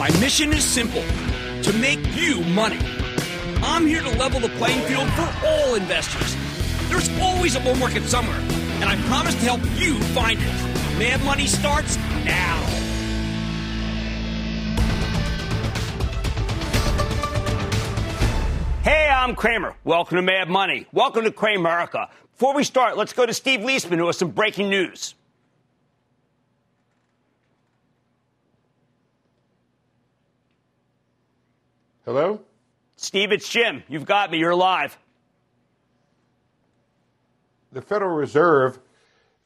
My mission is simple to make you money. I'm here to level the playing field for all investors. There's always a bull market somewhere, and I promise to help you find it. Mad Money starts now. Hey, I'm Cramer. Welcome to Mad Money. Welcome to Cramerica. Before we start, let's go to Steve Liesman, who has some breaking news. Hello? Steve, it's Jim. You've got me. You're live. The Federal Reserve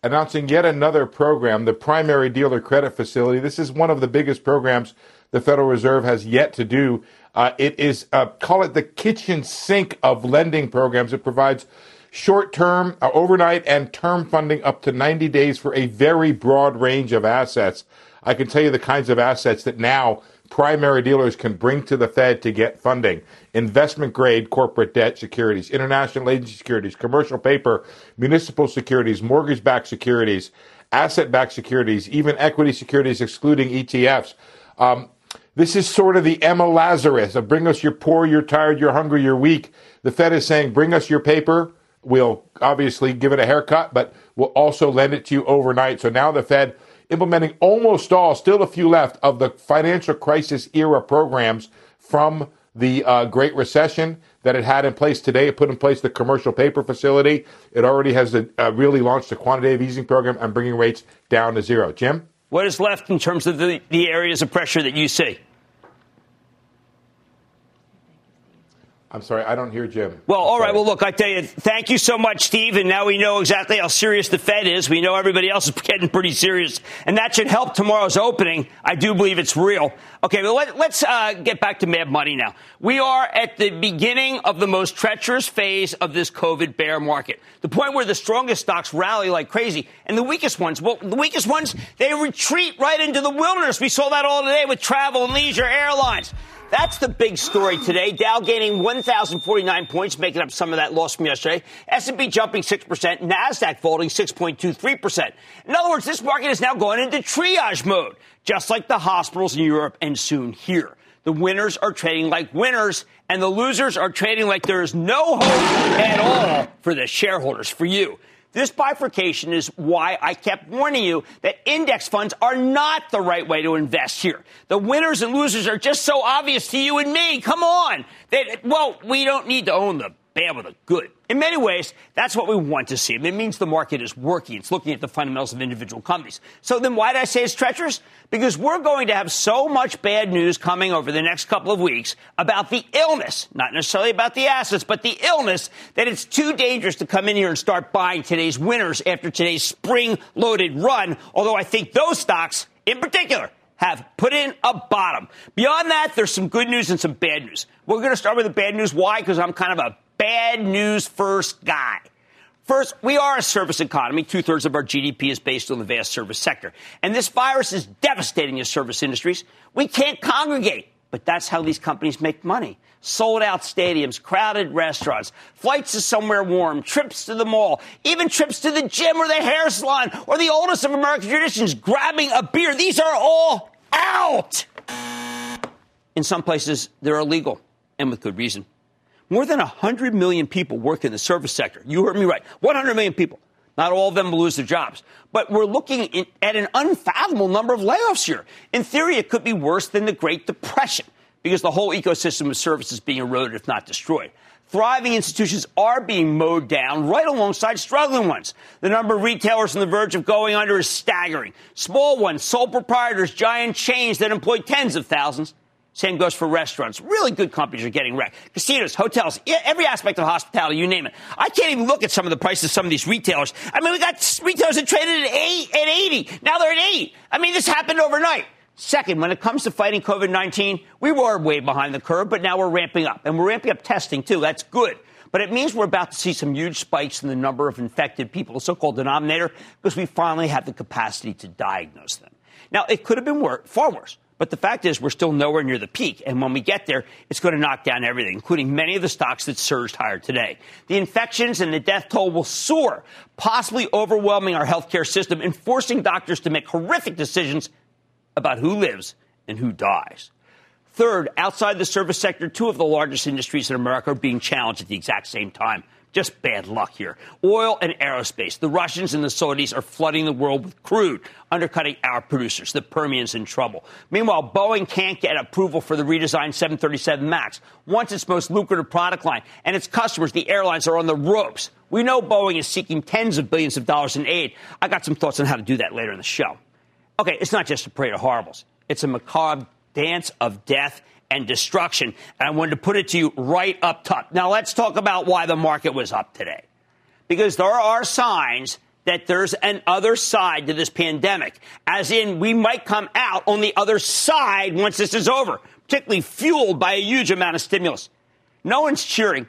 announcing yet another program, the Primary Dealer Credit Facility. This is one of the biggest programs the Federal Reserve has yet to do. Uh, it is, uh, call it the kitchen sink of lending programs. It provides short term, uh, overnight, and term funding up to 90 days for a very broad range of assets. I can tell you the kinds of assets that now primary dealers can bring to the Fed to get funding. Investment grade corporate debt securities, international agency securities, commercial paper, municipal securities, mortgage backed securities, asset backed securities, even equity securities excluding ETFs. Um, this is sort of the Emma Lazarus of bring us your poor, you're tired, you're hungry, you're weak. The Fed is saying, bring us your paper. We'll obviously give it a haircut, but we'll also lend it to you overnight. So now the Fed implementing almost all, still a few left, of the financial crisis era programs from the uh, Great Recession that it had in place today. It put in place the commercial paper facility. It already has a, uh, really launched the quantitative easing program and bringing rates down to zero. Jim? What is left in terms of the, the areas of pressure that you see? I'm sorry, I don't hear Jim. Well, all right. Well, look, I tell you, thank you so much, Steve. And now we know exactly how serious the Fed is. We know everybody else is getting pretty serious, and that should help tomorrow's opening. I do believe it's real. Okay, well, let, us uh, get back to Mad Money now. We are at the beginning of the most treacherous phase of this COVID bear market, the point where the strongest stocks rally like crazy, and the weakest ones, well, the weakest ones, they retreat right into the wilderness. We saw that all today with travel and leisure airlines. That's the big story today. Dow gaining 1,049 points, making up some of that loss from yesterday. S&P jumping 6%, NASDAQ falling 6.23%. In other words, this market is now going into triage mode, just like the hospitals in Europe and soon here. The winners are trading like winners, and the losers are trading like there is no hope at all for the shareholders, for you. This bifurcation is why I kept warning you that index funds are not the right way to invest here. The winners and losers are just so obvious to you and me. Come on. That, well, we don't need to own the bad with the good. In many ways, that's what we want to see. It means the market is working. It's looking at the fundamentals of individual companies. So then why did I say it's treacherous? Because we're going to have so much bad news coming over the next couple of weeks about the illness, not necessarily about the assets, but the illness that it's too dangerous to come in here and start buying today's winners after today's spring loaded run. Although I think those stocks in particular have put in a bottom. Beyond that, there's some good news and some bad news. We're going to start with the bad news. Why? Because I'm kind of a bad news first guy. First, we are a service economy. Two thirds of our GDP is based on the vast service sector. And this virus is devastating the service industries. We can't congregate, but that's how these companies make money. Sold out stadiums, crowded restaurants, flights to somewhere warm, trips to the mall, even trips to the gym or the hair salon or the oldest of American traditions, grabbing a beer. These are all out. In some places, they're illegal and with good reason. More than 100 million people work in the service sector. You heard me right. 100 million people. Not all of them will lose their jobs. But we're looking in, at an unfathomable number of layoffs here. In theory, it could be worse than the Great Depression because the whole ecosystem of services is being eroded, if not destroyed. Thriving institutions are being mowed down right alongside struggling ones. The number of retailers on the verge of going under is staggering. Small ones, sole proprietors, giant chains that employ tens of thousands. Same goes for restaurants. Really good companies are getting wrecked. Casinos, hotels, every aspect of hospitality, you name it. I can't even look at some of the prices of some of these retailers. I mean, we got retailers that traded at eight, at 80. Now they're at eight. I mean, this happened overnight. Second, when it comes to fighting COVID 19, we were way behind the curve, but now we're ramping up. And we're ramping up testing, too. That's good. But it means we're about to see some huge spikes in the number of infected people, the so called denominator, because we finally have the capacity to diagnose them. Now, it could have been wor- far worse. But the fact is, we're still nowhere near the peak. And when we get there, it's going to knock down everything, including many of the stocks that surged higher today. The infections and the death toll will soar, possibly overwhelming our healthcare system and forcing doctors to make horrific decisions about who lives and who dies. Third, outside the service sector, two of the largest industries in America are being challenged at the exact same time. Just bad luck here. Oil and aerospace. The Russians and the Saudis are flooding the world with crude, undercutting our producers. The Permian's in trouble. Meanwhile, Boeing can't get approval for the redesigned 737 MAX, once its most lucrative product line, and its customers, the airlines, are on the ropes. We know Boeing is seeking tens of billions of dollars in aid. I got some thoughts on how to do that later in the show. Okay, it's not just a parade of horribles. It's a macabre dance of death and destruction. And I wanted to put it to you right up top. Now, let's talk about why the market was up today. Because there are signs that there's an other side to this pandemic, as in we might come out on the other side once this is over, particularly fueled by a huge amount of stimulus. No one's cheering,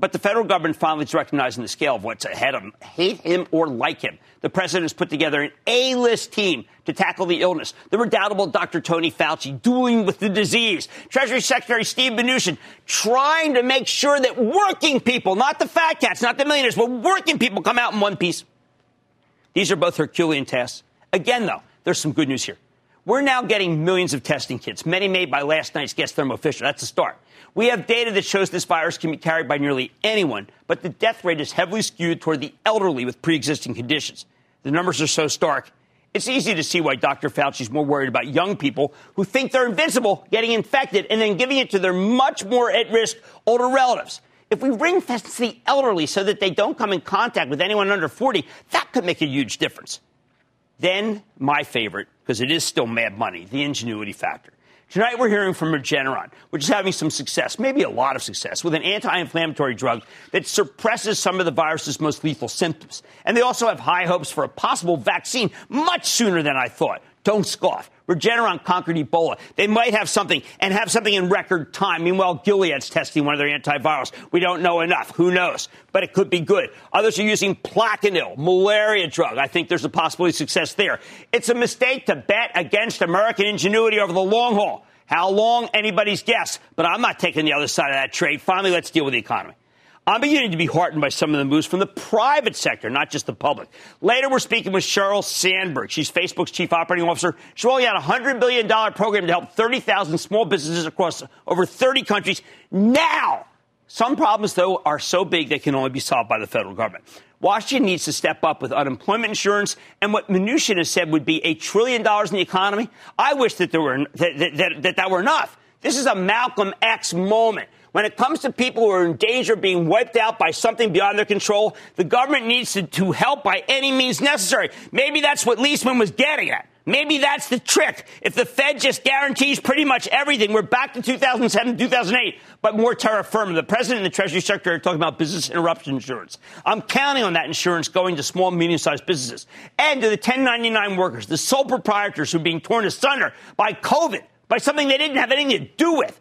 but the federal government finally is recognizing the scale of what's ahead of them, hate him or like him. The president has put together an A-list team to tackle the illness. The redoubtable Dr. Tony Fauci dueling with the disease. Treasury Secretary Steve Mnuchin trying to make sure that working people, not the fat cats, not the millionaires, but working people come out in one piece. These are both Herculean tasks. Again, though, there's some good news here. We're now getting millions of testing kits, many made by last night's guest Thermo Fisher. That's a start. We have data that shows this virus can be carried by nearly anyone, but the death rate is heavily skewed toward the elderly with pre existing conditions. The numbers are so stark. It's easy to see why Dr. Fauci is more worried about young people who think they're invincible getting infected and then giving it to their much more at risk older relatives. If we ring fence the elderly so that they don't come in contact with anyone under 40, that could make a huge difference. Then, my favorite, because it is still mad money, the ingenuity factor. Tonight we're hearing from Regeneron, which is having some success, maybe a lot of success, with an anti-inflammatory drug that suppresses some of the virus's most lethal symptoms. And they also have high hopes for a possible vaccine much sooner than I thought. Don't scoff. Regeneron conquered Ebola. They might have something and have something in record time. Meanwhile, Gilead's testing one of their antivirals. We don't know enough. Who knows? But it could be good. Others are using Plaquenil, malaria drug. I think there's a possibility of success there. It's a mistake to bet against American ingenuity over the long haul. How long? Anybody's guess. But I'm not taking the other side of that trade. Finally, let's deal with the economy. I'm beginning to be heartened by some of the moves from the private sector, not just the public. Later, we're speaking with Sheryl Sandberg. She's Facebook's chief operating officer. She rolling out a $100 billion program to help 30,000 small businesses across over 30 countries now. Some problems, though, are so big they can only be solved by the federal government. Washington needs to step up with unemployment insurance and what Mnuchin has said would be a trillion dollars in the economy. I wish that there were that, that, that, that were enough. This is a Malcolm X moment. When it comes to people who are in danger of being wiped out by something beyond their control, the government needs to, to help by any means necessary. Maybe that's what Liesman was getting at. Maybe that's the trick. If the Fed just guarantees pretty much everything, we're back to 2007, 2008, but more terra firma. The president and the Treasury Secretary are talking about business interruption insurance. I'm counting on that insurance going to small, medium-sized businesses and to the 1099 workers, the sole proprietors who are being torn asunder by COVID, by something they didn't have anything to do with.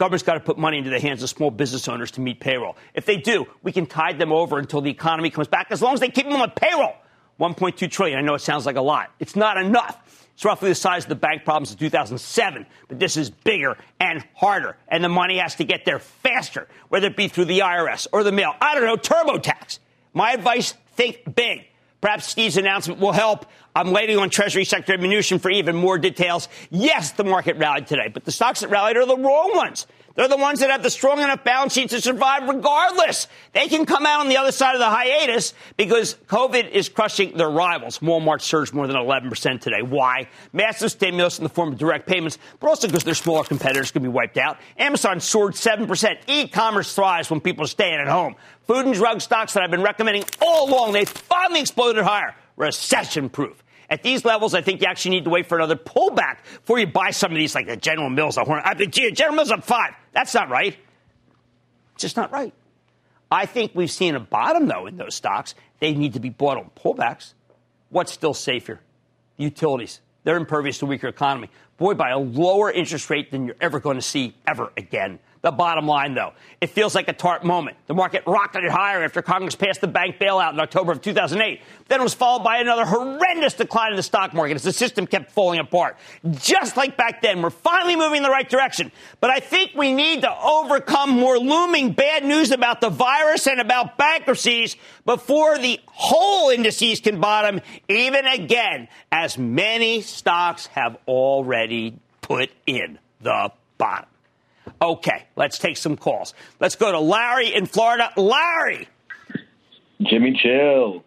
Government's got to put money into the hands of small business owners to meet payroll. If they do, we can tide them over until the economy comes back, as long as they keep them on payroll. 1.2 trillion. I know it sounds like a lot. It's not enough. It's roughly the size of the bank problems of 2007, but this is bigger and harder, and the money has to get there faster, whether it be through the IRS or the mail. I don't know, TurboTax. My advice: think big. Perhaps Steve's announcement will help. I'm waiting on Treasury Secretary Mnuchin for even more details. Yes, the market rallied today, but the stocks that rallied are the wrong ones. They're the ones that have the strong enough balance sheet to survive regardless. They can come out on the other side of the hiatus because COVID is crushing their rivals. Walmart surged more than 11% today. Why? Massive stimulus in the form of direct payments, but also because their smaller competitors can be wiped out. Amazon soared 7%. E-commerce thrives when people are staying at home. Food and drug stocks that I've been recommending all along, they finally exploded higher. Recession proof. At these levels, I think you actually need to wait for another pullback before you buy some of these, like the General Mills. I mean, uh, General Mills up five. That's not right. It's just not right. I think we've seen a bottom, though, in those stocks. They need to be bought on pullbacks. What's still safer? Utilities. They're impervious to weaker economy. Boy, by a lower interest rate than you're ever going to see ever again. The bottom line, though, it feels like a TARP moment. The market rocketed higher after Congress passed the bank bailout in October of 2008. Then it was followed by another horrendous decline in the stock market as the system kept falling apart. Just like back then, we're finally moving in the right direction. But I think we need to overcome more looming bad news about the virus and about bankruptcies before the whole indices can bottom even again, as many stocks have already put in the bottom. Okay, let's take some calls. Let's go to Larry in Florida. Larry! Jimmy Chill.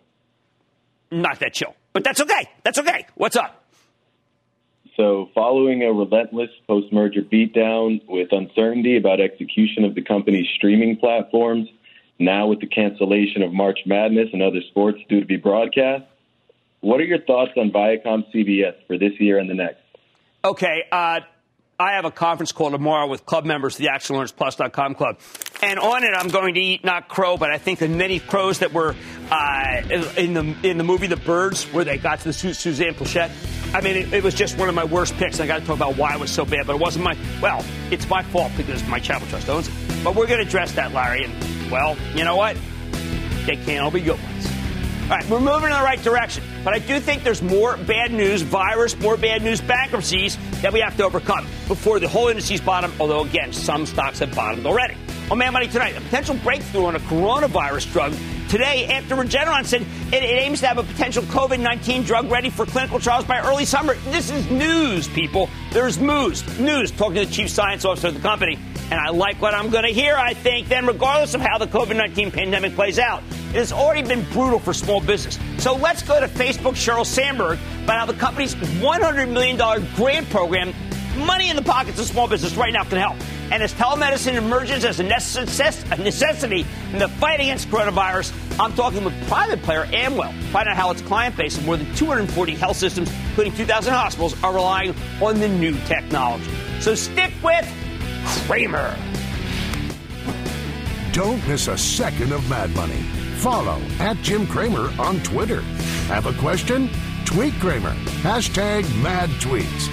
Not that chill, but that's okay. That's okay. What's up? So, following a relentless post merger beatdown with uncertainty about execution of the company's streaming platforms, now with the cancellation of March Madness and other sports due to be broadcast, what are your thoughts on Viacom CBS for this year and the next? Okay, uh, I have a conference call tomorrow with club members, of the ActionAlertsPlus.com club. And on it, I'm going to eat not crow, but I think the many crows that were uh, in the in the movie The Birds, where they got to the Su- Suzanne Pleshette. I mean, it, it, was just one of my worst picks. And I got to talk about why it was so bad, but it wasn't my. Well, it's my fault because my Charitable Trust owns it. But we're going to address that, Larry. And well, you know what? They can't all be good ones. All right, we're moving in the right direction. But I do think there's more bad news, virus, more bad news, bankruptcies that we have to overcome before the whole industry's bottom, although, again, some stocks have bottomed already. On Mad Money tonight, a potential breakthrough on a coronavirus drug. Today, after Regeneron said it, it aims to have a potential COVID 19 drug ready for clinical trials by early summer. This is news, people. There's news. News. Talking to the chief science officer of the company. And I like what I'm going to hear, I think, then, regardless of how the COVID 19 pandemic plays out. It has already been brutal for small business. So let's go to Facebook Sheryl Sandberg about how the company's $100 million grant program, money in the pockets of small business right now, can help. And as telemedicine emerges as a necessity in the fight against coronavirus, I'm talking with private player Amwell. Find out how its client base of more than 240 health systems, including 2,000 hospitals, are relying on the new technology. So stick with Cramer. Don't miss a second of Mad Money. Follow at Jim Cramer on Twitter. Have a question? Tweet Cramer. Hashtag mad tweets.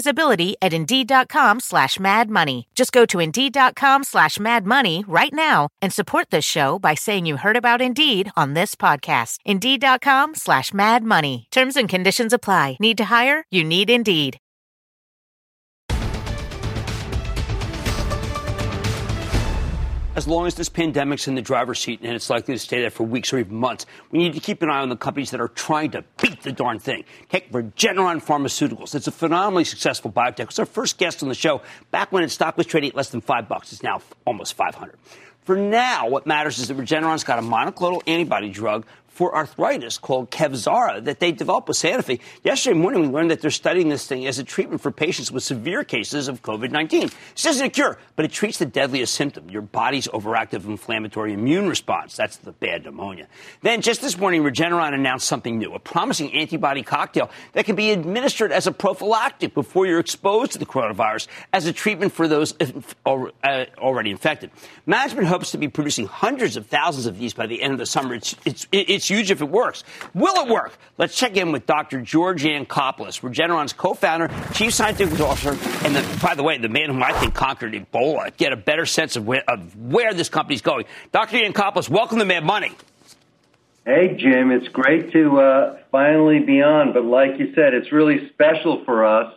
visibility at Indeed.com slash Mad Money. Just go to Indeed.com slash Mad Money right now and support this show by saying you heard about Indeed on this podcast. Indeed.com slash Mad Money. Terms and conditions apply. Need to hire? You need Indeed. as long as this pandemic's in the driver's seat and it's likely to stay there for weeks or even months, we need to keep an eye on the companies that are trying to beat the darn thing. Take Regeneron Pharmaceuticals. It's a phenomenally successful biotech. It's our first guest on the show back when its stock was trading at less than five bucks. It's now almost 500. For now, what matters is that Regeneron's got a monoclonal antibody drug for arthritis called Kevzara that they developed with Sanofi. Yesterday morning, we learned that they're studying this thing as a treatment for patients with severe cases of COVID 19. This isn't a cure, but it treats the deadliest symptom, your body's overactive inflammatory immune response. That's the bad pneumonia. Then, just this morning, Regeneron announced something new a promising antibody cocktail that can be administered as a prophylactic before you're exposed to the coronavirus as a treatment for those uh, already infected. Management hopes to be producing hundreds of thousands of these by the end of the summer. It's, it's, it's huge if it works. Will it work? Let's check in with Dr. George Yancopoulos, Regeneron's co-founder, chief scientific officer, and the, by the way, the man whom I think conquered Ebola. Get a better sense of where, of where this company's going. Dr. Yancopoulos, welcome to Mad Money. Hey, Jim. It's great to uh, finally be on, but like you said, it's really special for us,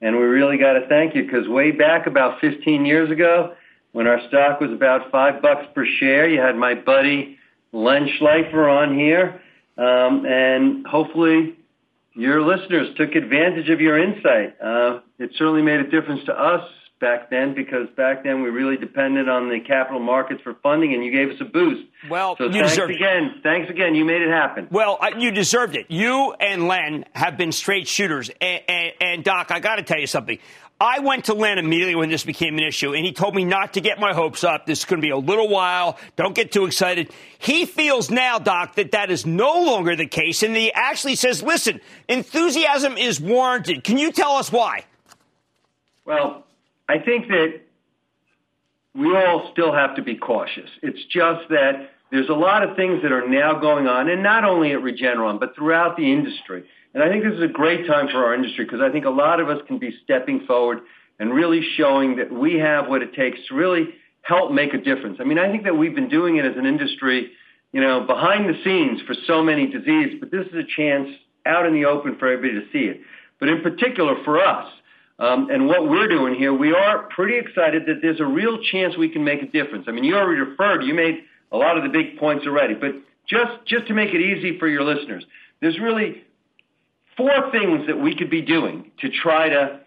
and we really got to thank you because way back about 15 years ago, when our stock was about five bucks per share, you had my buddy Len Schleifer on here, um, and hopefully your listeners took advantage of your insight. Uh, it certainly made a difference to us back then because back then we really depended on the capital markets for funding, and you gave us a boost. Well, so thanks again. It. Thanks again. You made it happen. Well, uh, you deserved it. You and Len have been straight shooters, and, and, and Doc, I got to tell you something. I went to Len immediately when this became an issue, and he told me not to get my hopes up. This is going to be a little while. Don't get too excited. He feels now, Doc, that that is no longer the case, and he actually says, listen, enthusiasm is warranted. Can you tell us why? Well, I think that we all still have to be cautious. It's just that there's a lot of things that are now going on, and not only at Regeneron, but throughout the industry and I think this is a great time for our industry because I think a lot of us can be stepping forward and really showing that we have what it takes to really help make a difference. I mean, I think that we've been doing it as an industry, you know, behind the scenes for so many diseases, but this is a chance out in the open for everybody to see it. But in particular for us, um, and what we're doing here, we are pretty excited that there's a real chance we can make a difference. I mean, you already referred, you made a lot of the big points already, but just, just to make it easy for your listeners, there's really four things that we could be doing to try to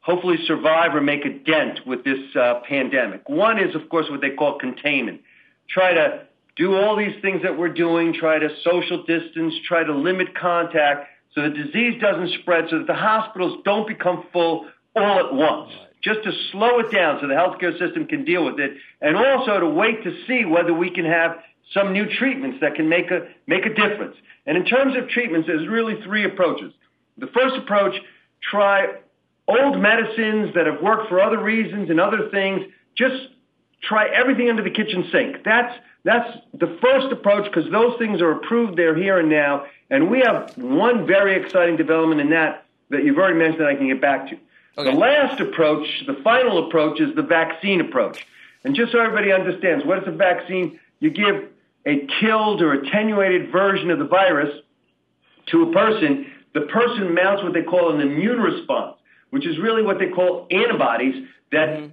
hopefully survive or make a dent with this uh, pandemic. One is, of course, what they call containment. Try to do all these things that we're doing, try to social distance, try to limit contact so the disease doesn't spread, so that the hospitals don't become full all at once. Just to slow it down so the healthcare system can deal with it, and also to wait to see whether we can have some new treatments that can make a, make a difference. And in terms of treatments, there's really three approaches. The first approach, try old medicines that have worked for other reasons and other things. Just try everything under the kitchen sink. That's, that's the first approach because those things are approved. They're here and now. And we have one very exciting development in that that you've already mentioned that I can get back to. Okay. The last approach, the final approach, is the vaccine approach. And just so everybody understands, what is a vaccine? You give a killed or attenuated version of the virus to a person, the person mounts what they call an immune response, which is really what they call antibodies that mm-hmm.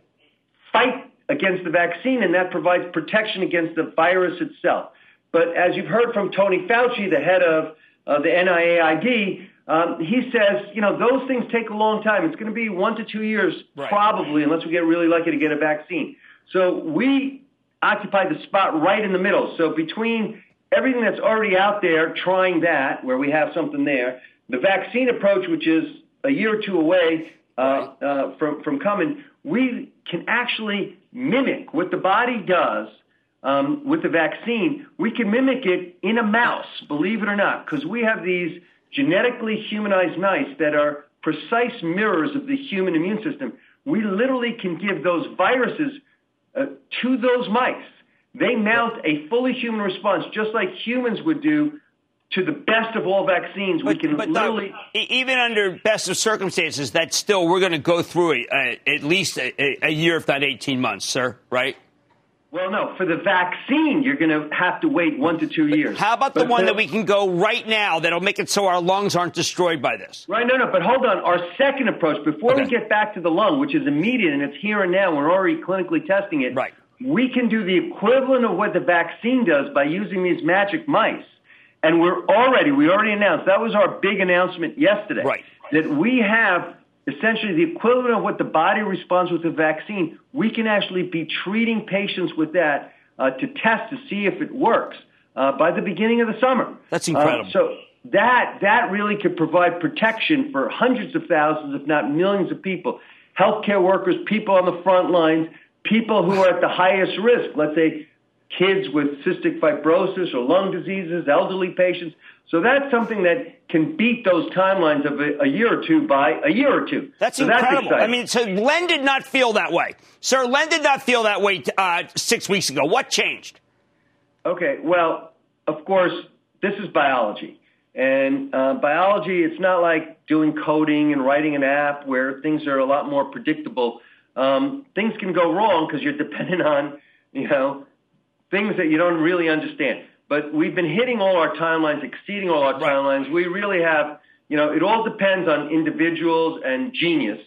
fight against the vaccine, and that provides protection against the virus itself. But as you've heard from Tony Fauci, the head of uh, the NIAID, um, he says, you know, those things take a long time. It's going to be one to two years, right. probably, unless we get really lucky to get a vaccine. So we occupy the spot right in the middle. So between everything that's already out there, trying that, where we have something there, the vaccine approach, which is a year or two away uh, uh, from, from coming, we can actually mimic what the body does um, with the vaccine. We can mimic it in a mouse, believe it or not, because we have these genetically humanized mice that are precise mirrors of the human immune system. We literally can give those viruses uh, to those mice. They mount a fully human response, just like humans would do to the best of all vaccines. But, we can but literally. Even under best of circumstances, that still we're going to go through a, a, uh, at least a, a year, if not 18 months, sir, right? Well, no, for the vaccine, you're going to have to wait one to two years. How about the But one that we can go right now that'll make it so our lungs aren't destroyed by this? Right, no, no, but hold on. Our second approach, before we get back to the lung, which is immediate and it's here and now, we're already clinically testing it. Right. We can do the equivalent of what the vaccine does by using these magic mice. And we're already, we already announced, that was our big announcement yesterday. Right. That we have essentially the equivalent of what the body responds with the vaccine. We can actually be treating patients with that uh, to test to see if it works uh, by the beginning of the summer. That's incredible. Uh, so that that really could provide protection for hundreds of thousands, if not millions of people, healthcare workers, people on the front lines, people who are at the highest risk. Let's say kids with cystic fibrosis or lung diseases, elderly patients. So that's something that can beat those timelines of a, a year or two by a year or two. That's so incredible. That's I mean, so Len did not feel that way. Sir, Len did not feel that way uh, six weeks ago. What changed? Okay, well, of course, this is biology. And uh, biology, it's not like doing coding and writing an app where things are a lot more predictable. Um, things can go wrong because you're dependent on, you know, things that you don't really understand. But we've been hitting all our timelines, exceeding all our timelines. We really have, you know, it all depends on individuals and genius.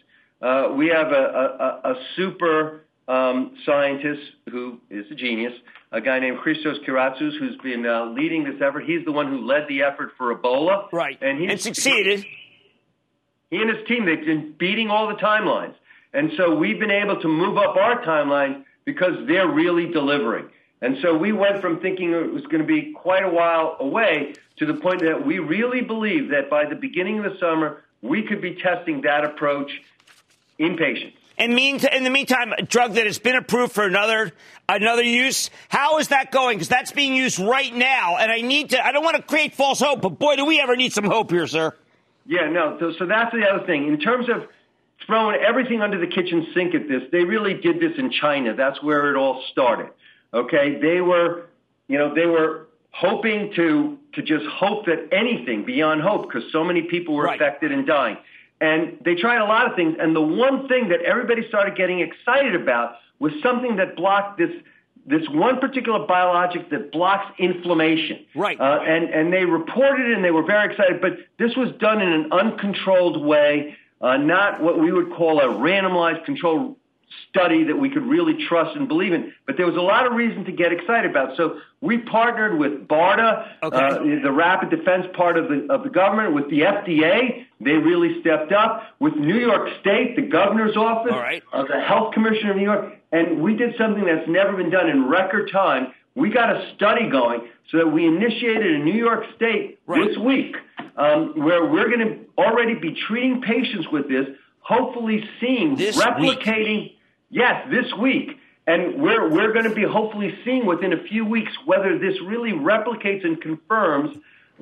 Uh, we have a, a, a super um, scientist who is a genius, a guy named Christos Kyratsous, who's been uh, leading this effort. He's the one who led the effort for Ebola. Right. And, he's, And succeeded. He and his team, they've been beating all the timelines. And so we've been able to move up our timeline because they're really delivering. And so we went from thinking it was going to be quite a while away to the point that we really believe that by the beginning of the summer, we could be testing that approach in patients. And mean in the meantime, a drug that has been approved for another another use. How is that going? Because that's being used right now, and I need to. I don't want to create false hope, but boy, do we ever need some hope here, sir. Yeah, no. So, so that's the other thing. In terms of throwing everything under the kitchen sink at this, they really did this in China. That's where it all started. Okay, they were, you know, they were hoping to to just hope that anything beyond hope, because so many people were Right. affected and dying. And they tried a lot of things, and the one thing that everybody started getting excited about was something that blocked this this one particular biologic that blocks inflammation. Right. Uh, and and they reported it, and they were very excited. But this was done in an uncontrolled way, uh, not what we would call a randomized controlled study that we could really trust and believe in. But there was a lot of reason to get excited about. So we partnered with BARDA, Okay. uh, the rapid defense part of the of the government, with the FDA. They really stepped up with New York State, the governor's office, right. uh, the health commissioner of New York, and we did something that's never been done in record time. We got a study going so that we initiated in New York State Right. this week, um, where we're going to already be treating patients with this, hopefully seeing This week. Yes, this week. And we're, we're going to be hopefully seeing within a few weeks whether this really replicates and confirms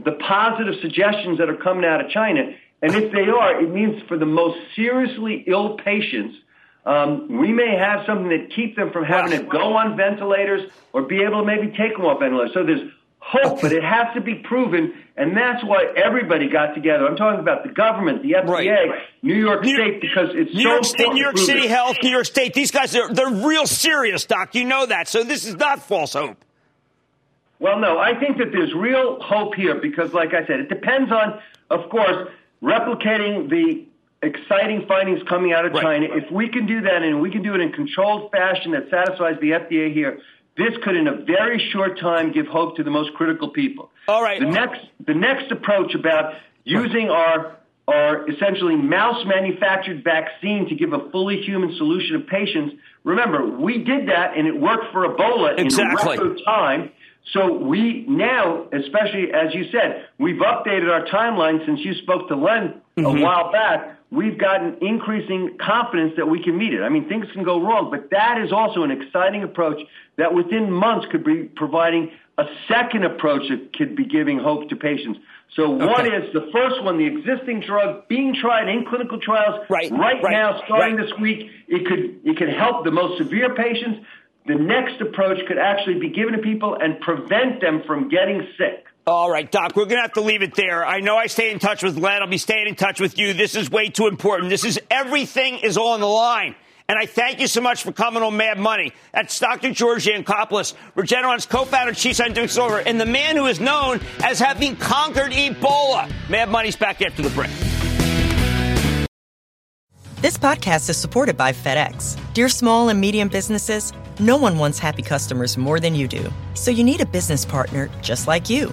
the positive suggestions that are coming out of China. And if they are, it means for the most seriously ill patients, um, we may have something that keep them from having to go on ventilators or be able to maybe take them off ventilators. So there's hope, but it has to be proven, and that's why everybody got together. I'm talking about the government, the FDA, Right. New York New- State, because it's New so York State, New York City it. Health, New York State. These guys are they're real serious, Doc. You know that. So this is not false hope. Well, no, I think that there's real hope here because, like I said, it depends on, of course, replicating the exciting findings coming out of Right. China. If we can do that and we can do it in controlled fashion that satisfies the FDA here, this could, in a very short time, give hope to the most critical people. All right. The next, the next approach about using our are essentially mouse manufactured vaccine to give a fully human solution to patients. Remember, we did that and it worked for Ebola exactly. in record time. So we now, especially as you said, we've updated our timeline since you spoke to Len mm-hmm. a while back. We've gotten increasing confidence that we can meet it. I mean, things can go wrong, but that is also an exciting approach that within months could be providing a second approach that could be giving hope to patients. So okay. one is the first one, the existing drug being tried in clinical trials right, right, right now, starting right. this week. It could it could help the most severe patients. The next approach could actually be given to people and prevent them from getting sick. All right, Doc, we're going to have to leave it there. I know I stay in touch with Len. I'll be staying in touch with you. This is way too important. This is everything is on the line. And I thank you so much for coming on Mad Money. That's Dr. George Yancopoulos, Regeneron's co-founder, chief scientific officer, and the man who is known as having conquered Ebola. Mad Money's back after the break. This podcast is supported by FedEx. Dear small and medium businesses, no one wants happy customers more than you do. So you need a business partner just like you.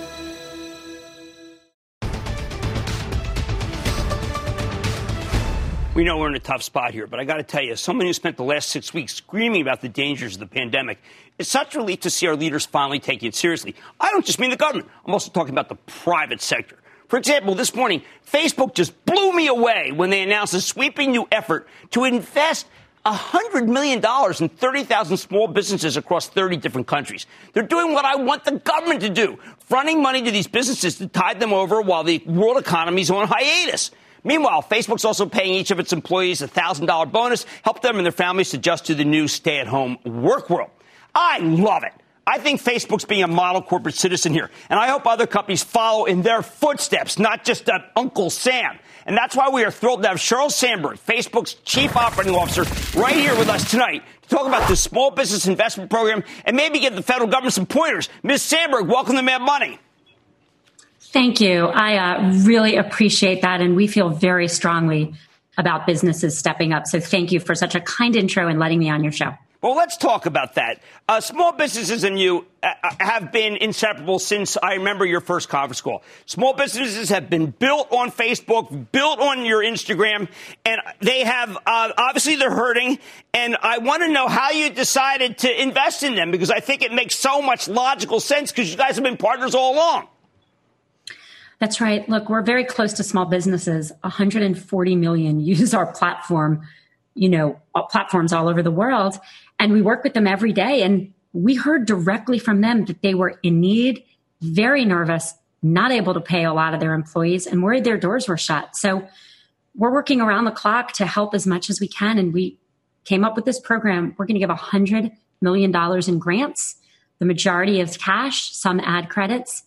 We know we're in a tough spot here, but I got to tell you, someone who spent the last six weeks screaming about the dangers of the pandemic, it's such a relief to see our leaders finally taking it seriously. I don't just mean the government, I'm also talking about the private sector. For example, this morning, Facebook just blew me away when they announced a sweeping new effort to invest $100 million in 30,000 small businesses across 30 different countries. They're doing what I want the government to do, fronting money to these businesses to tide them over while the world economy is on hiatus. Meanwhile, Facebook's also paying each of its employees a $1,000 bonus, help them and their families adjust to the new stay at home work world. I love it. I think Facebook's being a model corporate citizen here, and I hope other companies follow in their footsteps, not just uh, Uncle Sam. And that's why we are thrilled to have Sheryl Sandberg, Facebook's chief operating officer, right here with us tonight to talk about the small business investment program and maybe give the federal government some pointers. Ms. Sandberg, welcome to Mad Money. Thank you. I uh, really appreciate that, and we feel very strongly about businesses stepping up. So thank you for such a kind intro and letting me on your show. Well, let's talk about that. Uh, small businesses and you uh, uh, have been inseparable since I remember your first conference call. Small businesses have been built on Facebook, built on your Instagram, and they have uh, obviously they're hurting. And I want to know how you decided to invest in them because I think it makes so much logical sense because you guys have been partners all along. That's right. Look, we're very close to small businesses. 140 million use our platform, you know, uh, platforms all over the world. And we work with them every day. And we heard directly from them that they were in need, very nervous, not able to pay a lot of their employees, and worried their doors were shut. So we're working around the clock to help as much as we can. And we came up with this program. We're going to give $100 million in grants. The majority is cash, some ad credits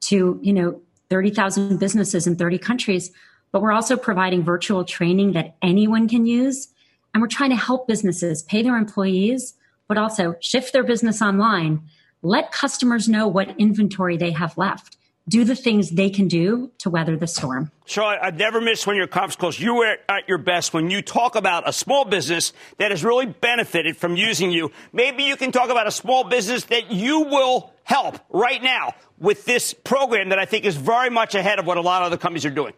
to, you know, 30,000 businesses in 30 countries, but we're also providing virtual training that anyone can use. And we're trying to help businesses pay their employees, but also shift their business online, let customers know what inventory they have left, do the things they can do to weather the storm. Charlotte, I've never missed when your conference calls. You were at your best when you talk about a small business that has really benefited from using you. Maybe you can talk about a small business that you will help right now with this program that I think is very much ahead of what a lot of other companies are doing?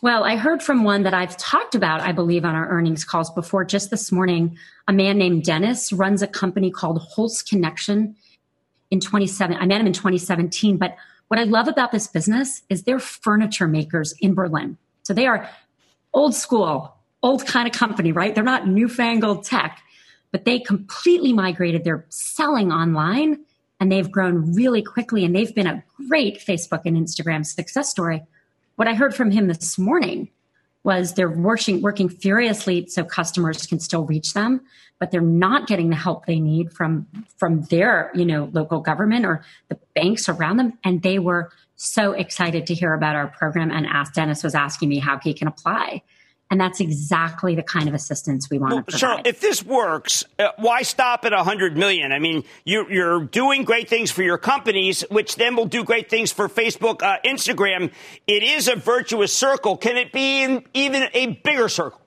Well, I heard from one that I've talked about, I believe, on our earnings calls before just this morning. A man named Dennis runs a company called Holz Connection in 27. I met him in 2017. But what I love about this business is they're furniture makers in Berlin. So they are old school, old kind of company, right? They're not newfangled tech, but they completely migrated They're selling online and they've grown really quickly and they've been a great Facebook and Instagram success story. What I heard from him this morning was they're working working furiously so customers can still reach them but they're not getting the help they need from from their you know local government or the banks around them. And they were so excited to hear about our program and asked dennis was asking me how he can apply and that's exactly the kind of assistance we want well, to provide. Sure. If this works, uh, why stop at 100 million? I mean, you're, you're, doing great things for your companies, which then will do great things for Facebook, uh, Instagram. It is a virtuous circle. Can it be in even a bigger circle?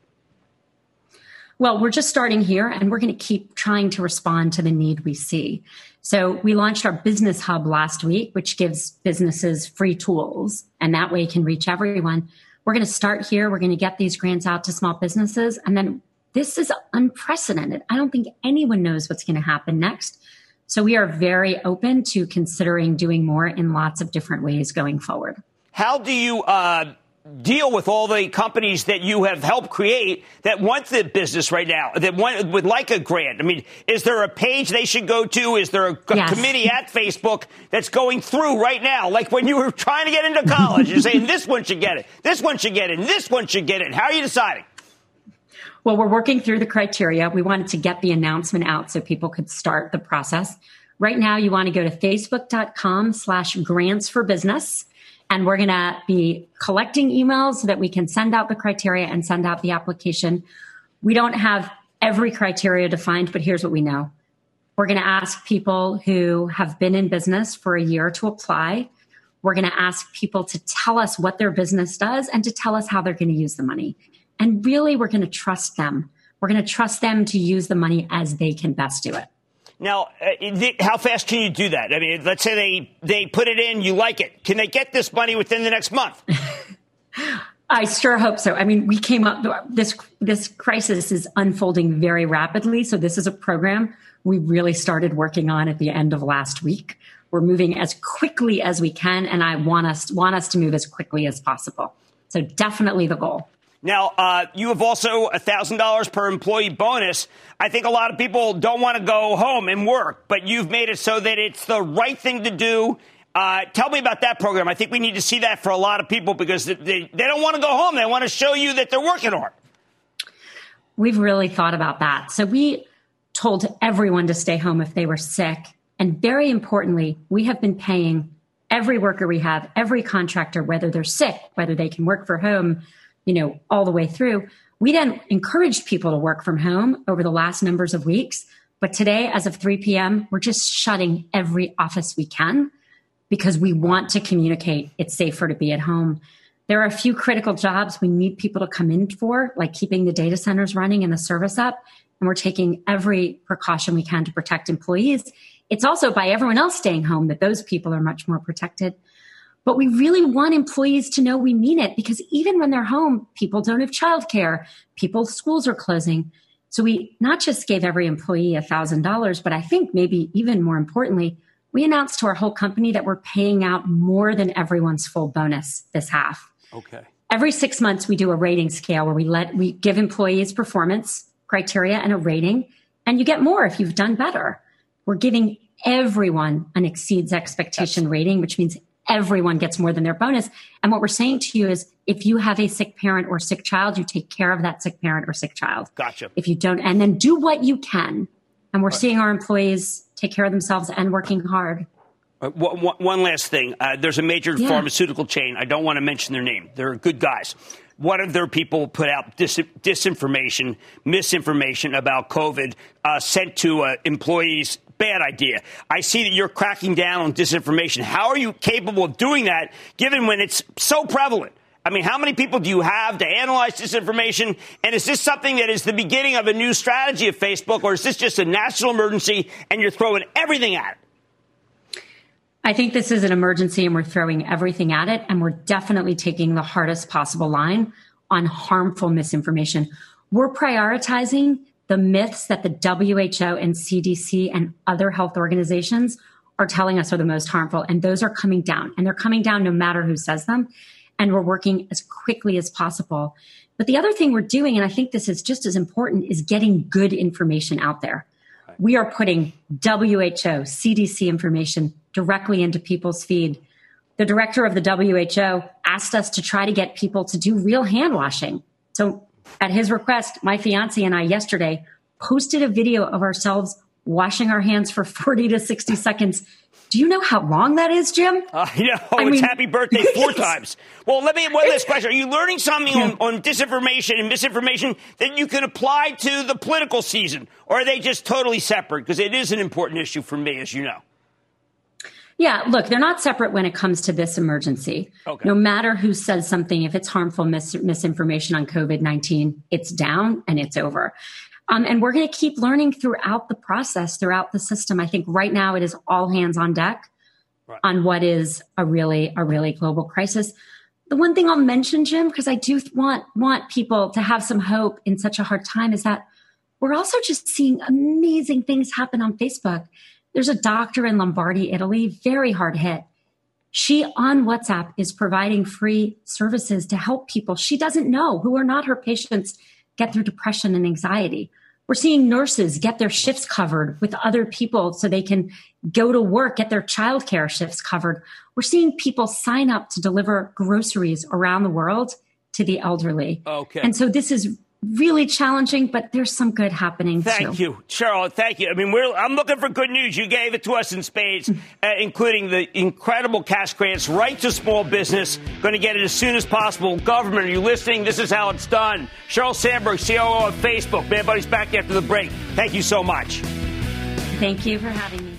Well, we're just starting here and we're going to keep trying to respond to the need we see. So we launched our business hub last week, which gives businesses free tools and that way you can reach everyone we're going to start here. We're going to get these grants out to small businesses. And then this is unprecedented. I don't think anyone knows what's going to happen next. So we are very open to considering doing more in lots of different ways going forward. How do you uh, deal with all the companies that you have helped create that want the business right now, that want, would like a grant? I mean, is there a page they should go to? Is there a, yes. committee at Facebook that's going through right now? Like when you were trying to get into college, you're saying this one should get it, this one should get it, and this one should get it. How are you deciding? Well, we're working through the criteria. We wanted to get the announcement out so people could start the process. Right now, you want to go to facebook.com slash grants for business and we're going to be collecting emails so that we can send out the criteria and send out the application. We don't have every criteria defined, but here's what we know. We're going to ask people who have been in business for a year to apply. We're going to ask people to tell us what their business does and to tell us how they're going to use the money. And really, we're going to trust them. We're going to trust them to use the money as they can best do it. Now, uh, how fast can you do that? I mean, let's say they, they put it in, you like it. Can they get this money within the next month? I sure hope so. I mean, we came up this this crisis is unfolding very rapidly, so this is a program we really started working on at the end of last week. We're moving as quickly as we can, and I want us want us to move as quickly as possible. So definitely the goal. Now, uh, you have also a $1,000 per employee bonus. I think a lot of people don't want to go home and work, but you've made it so that it's the right thing to do. Uh, tell me about that program. I think we need to see that for a lot of people because they, they don't want to go home. They want to show you that they're working hard. We've really thought about that. So we told everyone to stay home if they were sick. And very importantly, we have been paying every worker we have, every contractor, whether they're sick, whether they can work for home, you know, all the way through. We then encouraged people to work from home over the last numbers of weeks. But today, as of 3 p.m., we're just shutting every office we can because we want to communicate it's safer to be at home. There are a few critical jobs we need people to come in for, like keeping the data centers running and the service up. And we're taking every precaution we can to protect employees. It's also by everyone else staying home that those people are much more protected. But we really want employees to know we mean it because even when they're home, people don't have childcare, people's schools are closing. So we not just gave every employee $1,000, but I think maybe even more importantly, we announced to our whole company that we're paying out more than everyone's full bonus this half. Okay. Every six months, we do a rating scale where we let, we give employees performance criteria and a rating, and you get more if you've done better. We're giving everyone an exceeds expectation That's- rating, which means everyone gets more than their bonus. And what we're saying to you is if you have a sick parent or sick child, you take care of that sick parent or sick child. Gotcha. If you don't, and then do what you can. And we're right. seeing our employees take care of themselves and working hard. Uh, one, one, last thing. Uh, there's a major yeah. pharmaceutical chain. I don't want to mention their name. They're good guys. One of their people put out dis- disinformation, misinformation about COVID uh, sent to uh, employees bad idea. I see that you're cracking down on disinformation. How are you capable of doing that given when it's so prevalent? I mean, how many people do you have to analyze disinformation? And is this something that is the beginning of a new strategy of Facebook, or is this just a national emergency and you're throwing everything at it? I think this is an emergency and we're throwing everything at it. And we're definitely taking the hardest possible line on harmful misinformation. We're prioritizing the myths that the WHO and CDC and other health organizations are telling us are the most harmful. And those are coming down and they're coming down no matter who says them. And we're working as quickly as possible. But the other thing we're doing, and I think this is just as important, is getting good information out there. We are putting WHO, CDC information directly into people's feed. The director of the WHO asked us to try to get people to do real hand washing. So, at his request, my fiance and I yesterday posted a video of ourselves washing our hands for 40 to 60 seconds do you know how long that is, Jim? Uh, you know, I it's mean, happy birthday four times. Well, let me one last question. Are you learning something on, on, disinformation and misinformation that you can apply to the political season, or are they just totally separate? Because it is an important issue for me, as you know. Yeah, look, they're not separate when it comes to this emergency. Okay. No matter who says something, if it's harmful mis- misinformation on COVID 19, it's down and it's over. Um, and we're going to keep learning throughout the process, throughout the system. I think right now it is all hands on deck right. on what is a really, a really global crisis. The one thing I'll mention, Jim, because I do want, want people to have some hope in such a hard time is that we're also just seeing amazing things happen on Facebook. There's a doctor in Lombardy, Italy, very hard hit. She on WhatsApp is providing free services to help people she doesn't know who are not her patients get through depression and anxiety. We're seeing nurses get their shifts covered with other people so they can go to work, get their childcare shifts covered. We're seeing people sign up to deliver groceries around the world to the elderly. Okay. And so this is really challenging, but there's some good happening thank too. you, Sheryl. Thank you. I mean, we're I'm looking for good news. You gave it to us in spades, uh, including the incredible cash grants right to small business. Going to get it as soon as possible. Government, are you listening? This is how it's done. Sheryl Sandberg, COO of Facebook. Mad Money's back after the break. Thank you so much. Thank you for having me.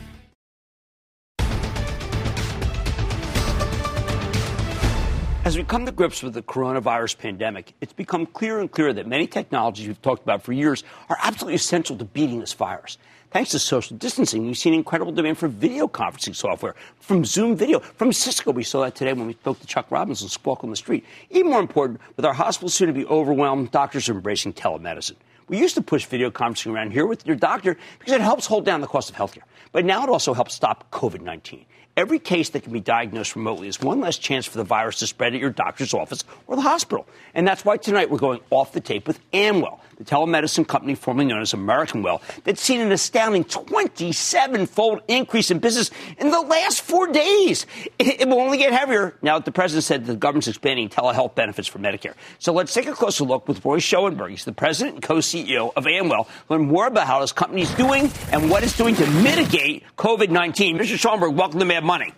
As we come to grips with the coronavirus pandemic, it's become clearer and clearer that many technologies we've talked about for years are absolutely essential to beating this virus. Thanks to social distancing, we've seen incredible demand for video conferencing software from Zoom Video, from Cisco. We saw that today when we spoke to Chuck Robbins, Squawk on the Street. Even more important, with our hospitals soon to be overwhelmed, doctors are embracing telemedicine. We used to push video conferencing around here with your doctor because it helps hold down the cost of healthcare. But now it also helps stop COVID 19. Every case that can be diagnosed remotely is one less chance for the virus to spread at your doctor's office or the hospital. And that's why tonight we're going off the tape with Amwell, the telemedicine company formerly known as American Well, that's seen an astounding 27 fold increase in business in the last four days. It, will only get heavier now that the president said the government's expanding telehealth benefits for Medicare. So let's take a closer look with Roy Schoenberg. He's the president and co CEO of Amwell. Learn more about how this company is doing and what it's doing to mitigate COVID 19. Mr. Schoenberg, welcome to Mad money.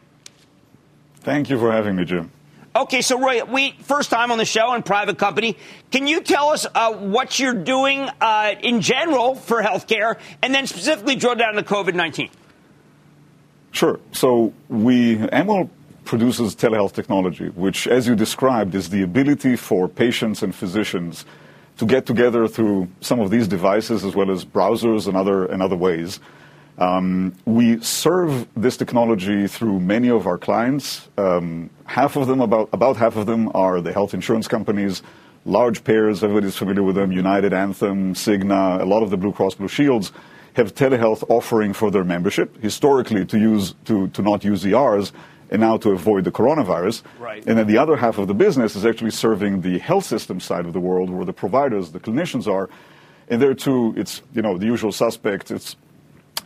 Thank you for having me, Jim. Okay, so Roy, we first time on the show in private company. Can you tell us uh, what you're doing uh, in general for healthcare, and then specifically drill down to COVID nineteen? Sure. So we Amwell produces telehealth technology, which, as you described, is the ability for patients and physicians to get together through some of these devices as well as browsers and other and other ways um, we serve this technology through many of our clients. Um, half of them, about, about half of them, are the health insurance companies, large payers, everybody's familiar with them, United, Anthem, Cigna, a lot of the Blue Cross Blue Shields have telehealth offering for their membership, historically to, use, to, to not use ERs, and now to avoid the coronavirus. Right. And then the other half of the business is actually serving the health system side of the world where the providers, the clinicians are. And there too, it's, you know, the usual suspects. It's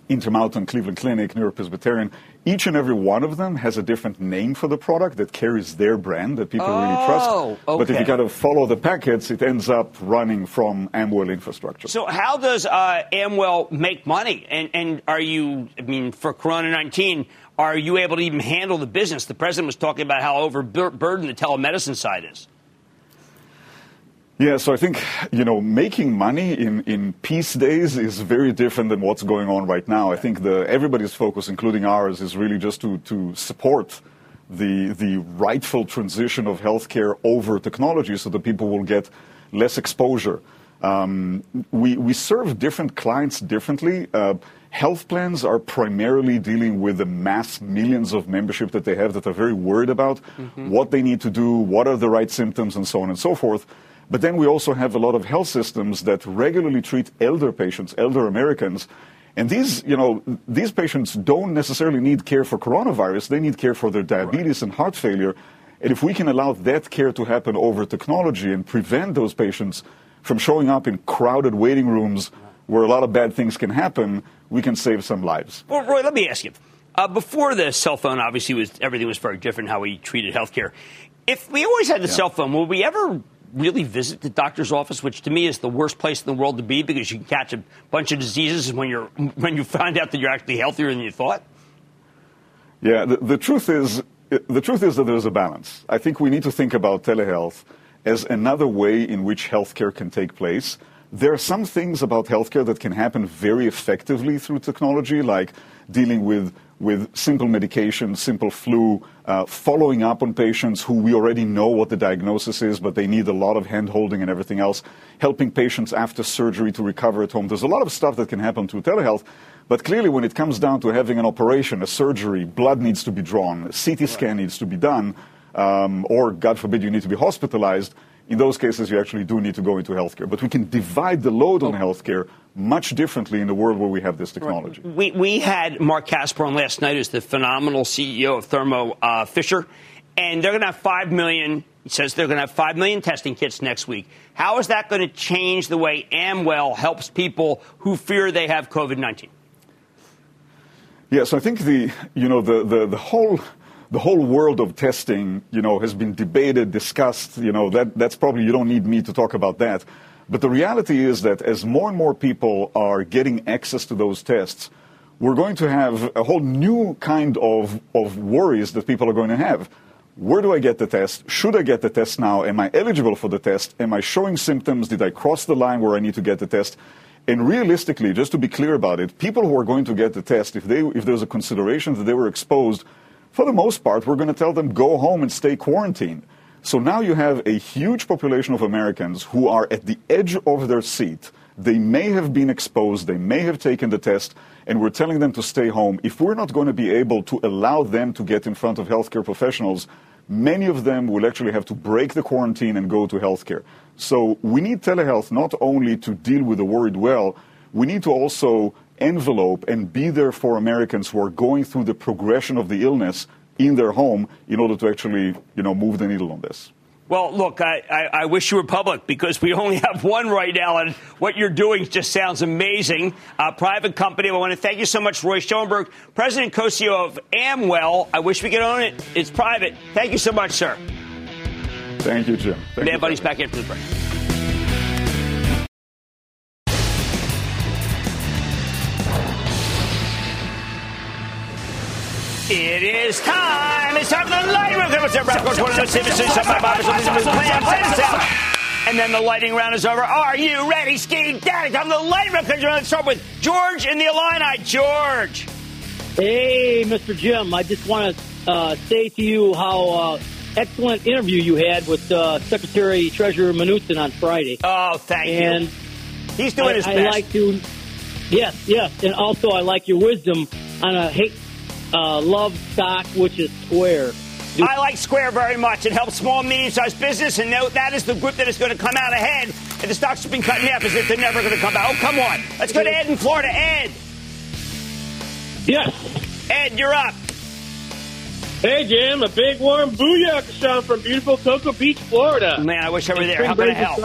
Intermountain, Cleveland Clinic, New York Presbyterian, each and every one of them has a different name for the product that carries their brand that people oh, really trust. Okay. But if you kind of follow the packets, it ends up running from Amwell infrastructure. So how does uh, Amwell make money? And, and are you, I mean, for Corona 19, are you able to even handle the business? The president was talking about how overburdened the telemedicine side is. Yeah, so I think, you know, making money in, in peace days is very different than what's going on right now. I think the, everybody's focus, including ours, is really just to, to support the, the rightful transition of healthcare over technology so that people will get less exposure. Um, we, we serve different clients differently. Uh, health plans are primarily dealing with the mass millions of membership that they have that are very worried about mm-hmm. what they need to do, what are the right symptoms, and so on and so forth. But then we also have a lot of health systems that regularly treat elder patients, elder Americans. And these, you know, these patients don't necessarily need care for coronavirus. They need care for their diabetes right. and heart failure. And if we can allow that care to happen over technology and prevent those patients from showing up in crowded waiting rooms where a lot of bad things can happen, we can save some lives. Well, Roy, let me ask you. Uh, before the cell phone, obviously, was everything was very different how we treated healthcare. If we always had the yeah. cell phone, will we ever really visit the doctor's office, which to me is the worst place in the world to be because you can catch a bunch of diseases when you're when you find out that you're actually healthier than you thought? Yeah, the, the truth is the truth is that there's a balance. I think we need to think about telehealth as another way in which healthcare can take place. There are some things about healthcare that can happen very effectively through technology, like dealing with with simple medication, simple flu, uh, following up on patients who we already know what the diagnosis is, but they need a lot of hand holding and everything else, helping patients after surgery to recover at home. There's a lot of stuff that can happen through telehealth. But clearly, when it comes down to having an operation, a surgery, blood needs to be drawn, a CT scan needs to be done, um, or God forbid, you need to be hospitalized, in those cases, you actually do need to go into healthcare. But we can divide the load on healthcare much differently in the world where we have this technology. We, we had Marc Casper on last night as the phenomenal CEO of Thermo uh, Fisher, and they're going to have 5 million. He says they're going to have 5 million testing kits next week. How is that going to change the way Amwell helps people who fear they have COVID 19? Yes, yeah, so I think the, you know, the, the, the whole the whole world of testing, you know, has been debated, discussed. You know, that, that's probably, you don't need me to talk about that. But the reality is that as more and more people are getting access to those tests, we're going to have a whole new kind of, of worries that people are going to have. Where do I get the test? Should I get the test now? Am I eligible for the test? Am I showing symptoms? Did I cross the line where I need to get the test? And realistically, just to be clear about it, people who are going to get the test, if, they, if there's a consideration that they were exposed for the most part, we're going to tell them go home and stay quarantined. So now you have a huge population of Americans who are at the edge of their seat. They may have been exposed, they may have taken the test, and we're telling them to stay home. If we're not going to be able to allow them to get in front of healthcare professionals, many of them will actually have to break the quarantine and go to healthcare. So we need telehealth not only to deal with the worried well, we need to also envelope and be there for Americans who are going through the progression of the illness in their home in order to actually, you know, move the needle on this. Well, look, I, I, I, wish you were public because we only have one right now, and what you're doing just sounds amazing. A private company. I want to thank you so much, Roy Schoenberg, President co-CEO of Amwell. I wish we could own it. It's private. Thank you so much, sir. Thank you, Jim. Thank Everybody's back after the break. It is time. It's time for the lightning round. What's up, Brad? One of those citizens, some of my and then the lightning round is over. Are you ready, Ski Daddy? Time for the lightning round. Let's start with George in the Illini. George. Hey, Mr. Jim. I just want to uh, say to you how uh, excellent interview you had with uh, Secretary Treasurer Mnuchin on Friday. Oh, thank you. and you. He's doing I, his I best. like to, yes, yes, and also I like your wisdom on a hate uh, love stock, which is Square. Do- I like Square very much. It helps small, medium-sized business, and that is the group that is going to come out ahead. And the stocks have been cut in half as if they're never going to come back. Oh, come on. Let's go to Ed in Florida. Ed. Yes. Ed, you're up. Hey, Jim. A big warm booyah from beautiful Cocoa Beach, Florida. Man, I wish I were there. How can I help?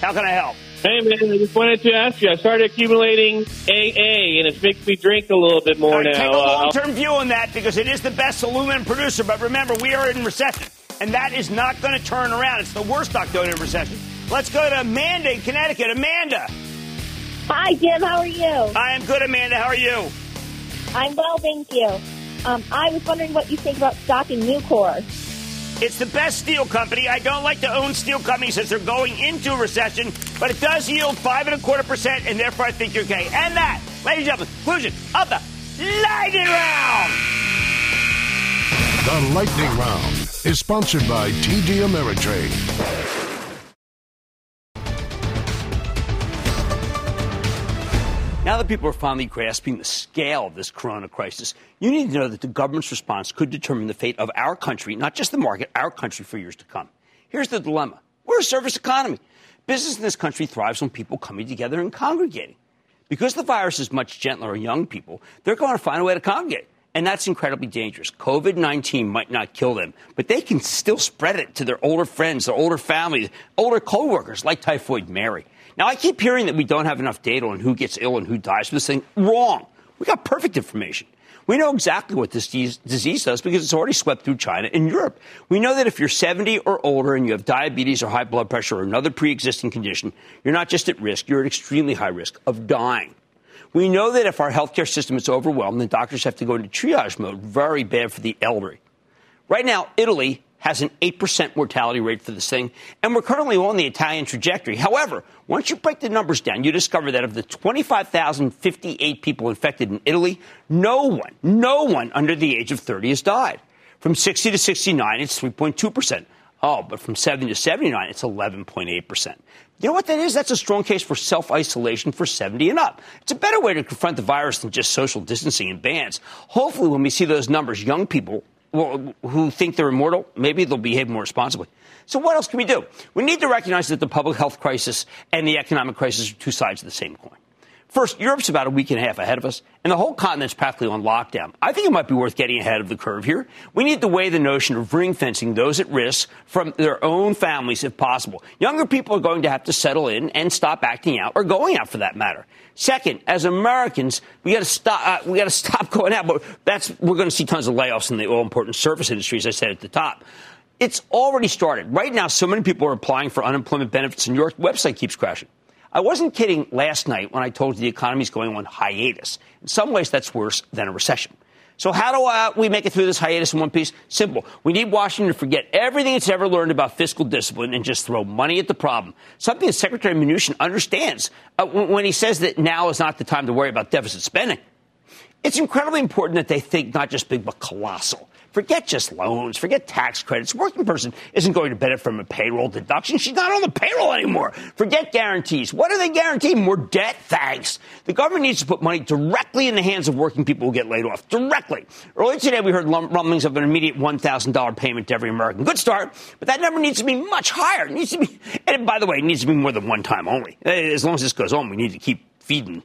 How can I help? Hey man, I just wanted to ask you. I started accumulating AA, and it makes me drink a little bit more right, now. Take a uh, long-term view on that because it is the best aluminum producer. But remember, we are in recession, and that is not going to turn around. It's the worst stock going in recession. Let's go to Amanda in Connecticut. Amanda. Hi, Jim. How are you? I am good, Amanda. How are you? I'm well, thank you. Um, I was wondering what you think about stocking Nucor. It's the best steel company. I don't like to own steel companies since they're going into a recession, but it does yield five and a quarter percent, and therefore I think you're okay. And that, ladies and gentlemen, conclusion of the lightning round. The lightning round is sponsored by TD Ameritrade. People are finally grasping the scale of this corona crisis, you need to know that the government's response could determine the fate of our country, not just the market, our country for years to come. Here's the dilemma we're a service economy. Business in this country thrives on people coming together and congregating. Because the virus is much gentler on young people, they're going to find a way to congregate. And that's incredibly dangerous. COVID 19 might not kill them, but they can still spread it to their older friends, their older families, older coworkers like Typhoid Mary. Now, I keep hearing that we don't have enough data on who gets ill and who dies from this thing. Wrong. We got perfect information. We know exactly what this disease does because it's already swept through China and Europe. We know that if you're 70 or older and you have diabetes or high blood pressure or another pre existing condition, you're not just at risk, you're at extremely high risk of dying. We know that if our healthcare system is overwhelmed, then doctors have to go into triage mode. Very bad for the elderly. Right now, Italy has an 8% mortality rate for this thing, and we're currently on the Italian trajectory. However, once you break the numbers down, you discover that of the 25,058 people infected in Italy, no one, no one under the age of 30 has died. From 60 to 69, it's 3.2%. Oh, but from 70 to 79, it's 11.8%. You know what that is? That's a strong case for self isolation for 70 and up. It's a better way to confront the virus than just social distancing and bans. Hopefully, when we see those numbers, young people who think they're immortal, maybe they'll behave more responsibly. So what else can we do? We need to recognize that the public health crisis and the economic crisis are two sides of the same coin. First, Europe's about a week and a half ahead of us, and the whole continent's practically on lockdown. I think it might be worth getting ahead of the curve here. We need to weigh the notion of ring fencing those at risk from their own families if possible. Younger people are going to have to settle in and stop acting out, or going out for that matter. Second, as Americans, we got to stop. Uh, we got to stop going out. But that's we're going to see tons of layoffs in the all important service industry, as I said at the top. It's already started. Right now, so many people are applying for unemployment benefits, and your website keeps crashing. I wasn't kidding last night when I told you the economy is going on hiatus. In some ways, that's worse than a recession. So how do uh, we make it through this hiatus in one piece? Simple. We need Washington to forget everything it's ever learned about fiscal discipline and just throw money at the problem. Something that Secretary Mnuchin understands uh, when he says that now is not the time to worry about deficit spending. It's incredibly important that they think not just big, but colossal. Forget just loans. Forget tax credits. Working person isn't going to benefit from a payroll deduction. She's not on the payroll anymore. Forget guarantees. What are they guaranteeing? More debt? Thanks. The government needs to put money directly in the hands of working people who get laid off. Directly. Earlier today, we heard rumblings of an immediate $1,000 payment to every American. Good start, but that number needs to be much higher. It needs to be, and by the way, it needs to be more than one time only. As long as this goes on, we need to keep feeding.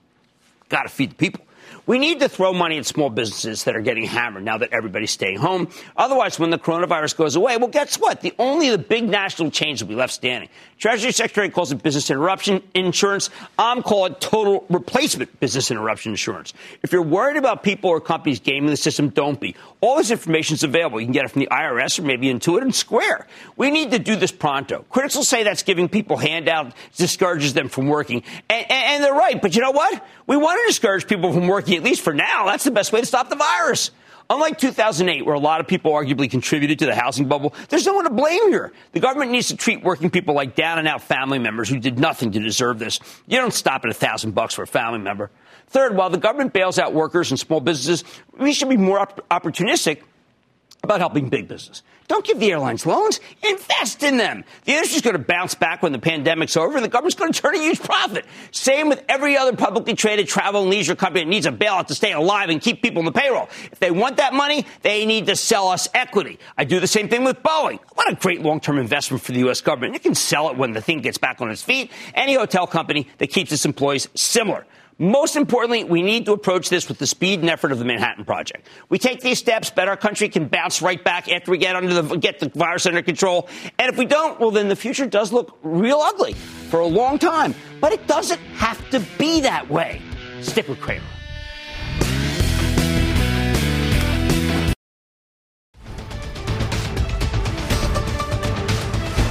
Got to feed the people. We need to throw money at small businesses that are getting hammered now that everybody's staying home. Otherwise, when the coronavirus goes away, well, guess what? The only the big national chains will be left standing. Treasury Secretary calls it business interruption insurance. I'm calling it total replacement business interruption insurance. If you're worried about people or companies gaming the system, don't be. All this information is available. You can get it from the IRS or maybe Intuit and Square. We need to do this pronto. Critics will say that's giving people handouts, discourages them from working. And, and they're right. But you know what? We want to discourage people from working at least for now. That's the best way to stop the virus. Unlike 2008, where a lot of people arguably contributed to the housing bubble, there's no one to blame here. The government needs to treat working people like down and out family members who did nothing to deserve this. You don't stop at a thousand bucks for a family member. Third, while the government bails out workers and small businesses, we should be more op- opportunistic about helping big business. Don't give the airlines loans. Invest in them. The industry's going to bounce back when the pandemic's over, and the government's going to turn a huge profit. Same with every other publicly traded travel and leisure company that needs a bailout to stay alive and keep people on the payroll. If they want that money, they need to sell us equity. I do the same thing with Boeing. What a great long-term investment for the U.S. government. You can sell it when the thing gets back on its feet. Any hotel company that keeps its employees similar. Most importantly, we need to approach this with the speed and effort of the Manhattan Project. We take these steps, bet our country can bounce right back after we get under the get the virus under control. And if we don't, well, then the future does look real ugly for a long time. But it doesn't have to be that way. Stick with Cramer.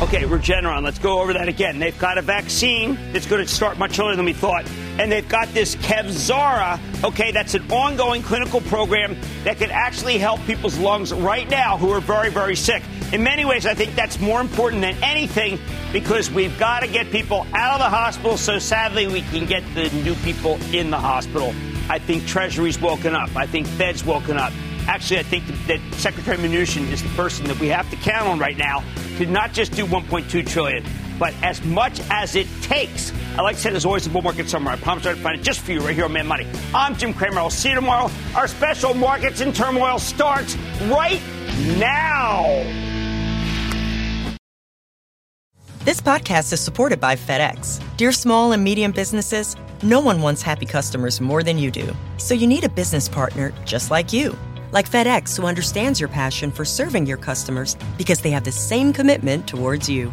Okay, Regeneron, let's go over that again. They've got a vaccine that's going to start much earlier than we thought. And they've got this Kevzara, okay, that's an ongoing clinical program that can actually help people's lungs right now who are very, very sick. In many ways, I think that's more important than anything because we've got to get people out of the hospital so sadly we can get the new people in the hospital. I think Treasury's woken up. I think Fed's woken up. Actually, I think that Secretary Mnuchin is the person that we have to count on right now to not just do 1.2 trillion, but as much as it takes. I like to say there's always a bull market somewhere. I promise I'll find it just for you right here on Mad Money. I'm Jim Cramer. I'll see you tomorrow. Our special Markets in Turmoil starts right now. This podcast is supported by FedEx. Dear small and medium businesses, no one wants happy customers more than you do. So you need a business partner just like you like FedEx, who understands your passion for serving your customers because they have the same commitment towards you.